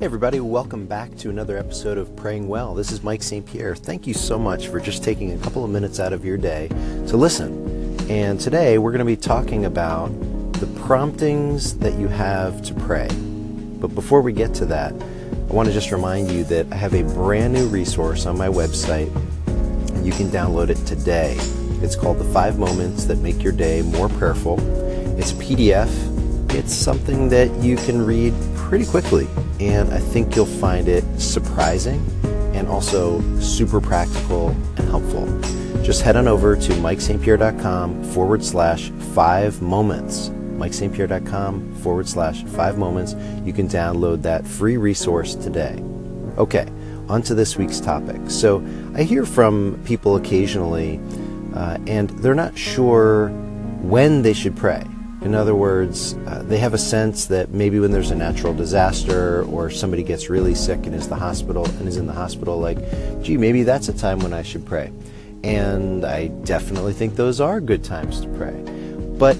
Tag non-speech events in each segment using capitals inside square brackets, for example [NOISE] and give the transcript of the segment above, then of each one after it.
Hey, everybody, welcome back to another episode of Praying Well. This is Mike St. Pierre. Thank you so much for just taking a couple of minutes out of your day to listen. And today we're going to be talking about the promptings that you have to pray. But before we get to that, I want to just remind you that I have a brand new resource on my website, and you can download it today. It's called The Five Moments That Make Your Day More Prayerful. It's a PDF. It's something that you can read pretty quickly, and I think you'll find it surprising and also super practical and helpful. Just head on over to mikestpierre.com forward slash five moments. mikestpierre.com forward slash five moments. You can download that free resource today. Okay, on to this week's topic. So I hear from people occasionally, uh, and they're not sure when they should pray. In other words, uh, they have a sense that maybe when there's a natural disaster or somebody gets really sick and is the hospital and is in the hospital, like, gee, maybe that's a time when I should pray. And I definitely think those are good times to pray. But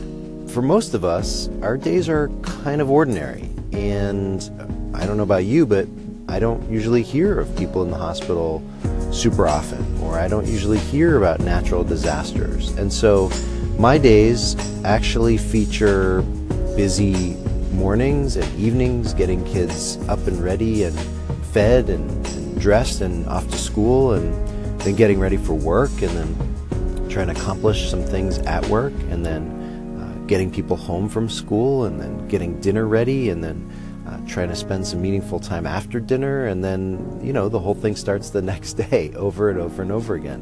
for most of us, our days are kind of ordinary. And I don't know about you, but I don't usually hear of people in the hospital super often, or I don't usually hear about natural disasters. And so my days actually feature busy mornings and evenings getting kids up and ready and fed and, dressed and off to school and then getting ready for work and then trying to accomplish some things at work and then uh, getting people home from school and then getting dinner ready and then uh, trying to spend some meaningful time after dinner and then you know the whole thing starts the [LAUGHS] next day over and over and over again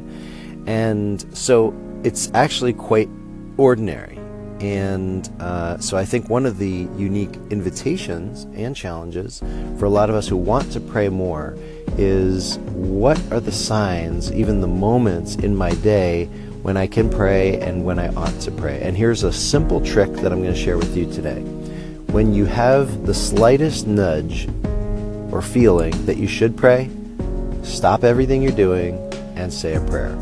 and so it's actually quite ordinary. And uh, so I think one of the unique invitations and challenges for a lot of us who want to pray more is what are the signs, even the moments in my day when I can pray and when I ought to pray. And here's a simple trick that I'm going to share with you today. When you have the slightest nudge or feeling that you should pray, stop everything you're doing and say a prayer.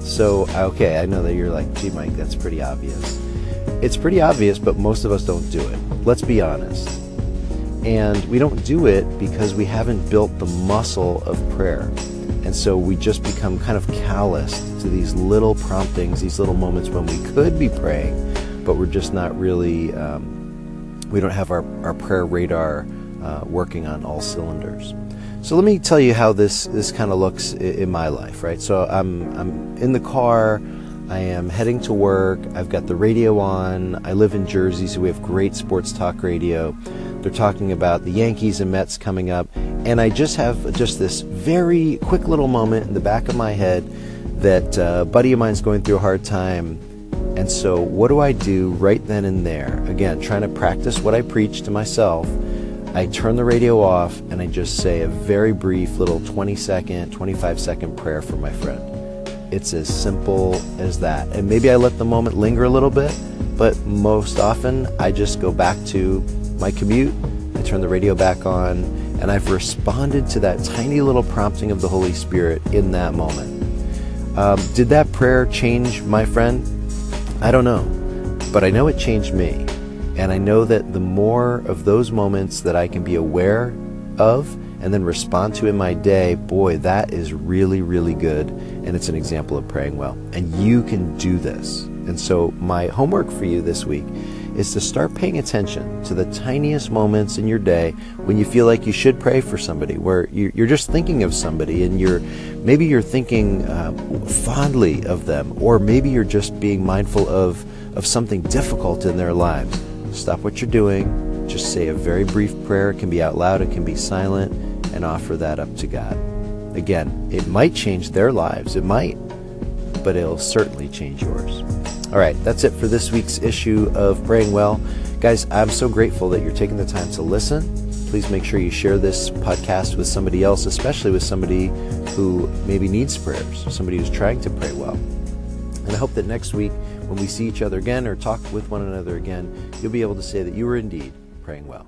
So, okay, I know that you're like, gee, Mike, that's pretty obvious. It's pretty obvious, but most of us don't do it. Let's be honest. And we don't do it because we haven't built the muscle of prayer. And so we just become kind of calloused to these little promptings, these little moments when we could be praying, but we're just not really, um, we don't have our, our prayer radar uh, working on all cylinders. So let me tell you how this this kind of looks in my life, right? So I'm I'm in the car, I am heading to work. I've got the radio on. I live in Jersey, so we have great sports talk radio. They're talking about the Yankees and Mets coming up, and I just have just this very quick little moment in the back of my head that uh, buddy of mine's going through a hard time. And so, what do I do right then and there? Again, trying to practice what I preach to myself I turn the radio off and I just say a very brief little 20 second, 25 second prayer for my friend. It's as simple as that. And maybe I let the moment linger a little bit, but most often I just go back to my commute, I turn the radio back on, and I've responded to that tiny little prompting of the Holy Spirit in that moment. Um, did that prayer change my friend? I don't know, but I know it changed me. And I know that the more of those moments that I can be aware of and then respond to in my day, boy, that is really, really good. And it's an example of praying well. And you can do this. And so, my homework for you this week is to start paying attention to the tiniest moments in your day when you feel like you should pray for somebody, where you're just thinking of somebody and you're maybe you're thinking uh, fondly of them, or maybe you're just being mindful of, of something difficult in their lives Stop what you're doing. Just say a very brief prayer. It can be out loud, it can be silent, and offer that up to God. Again, it might change their lives. It might, but it'll certainly change yours. All right, that's it for this week's issue of Praying Well. Guys, I'm so grateful that you're taking the time to listen. Please make sure you share this podcast with somebody else, especially with somebody who maybe needs prayers, somebody who's trying to pray well. And I hope that next week, when we see each other again or talk with one another again, you'll be able to say that you were indeed praying well.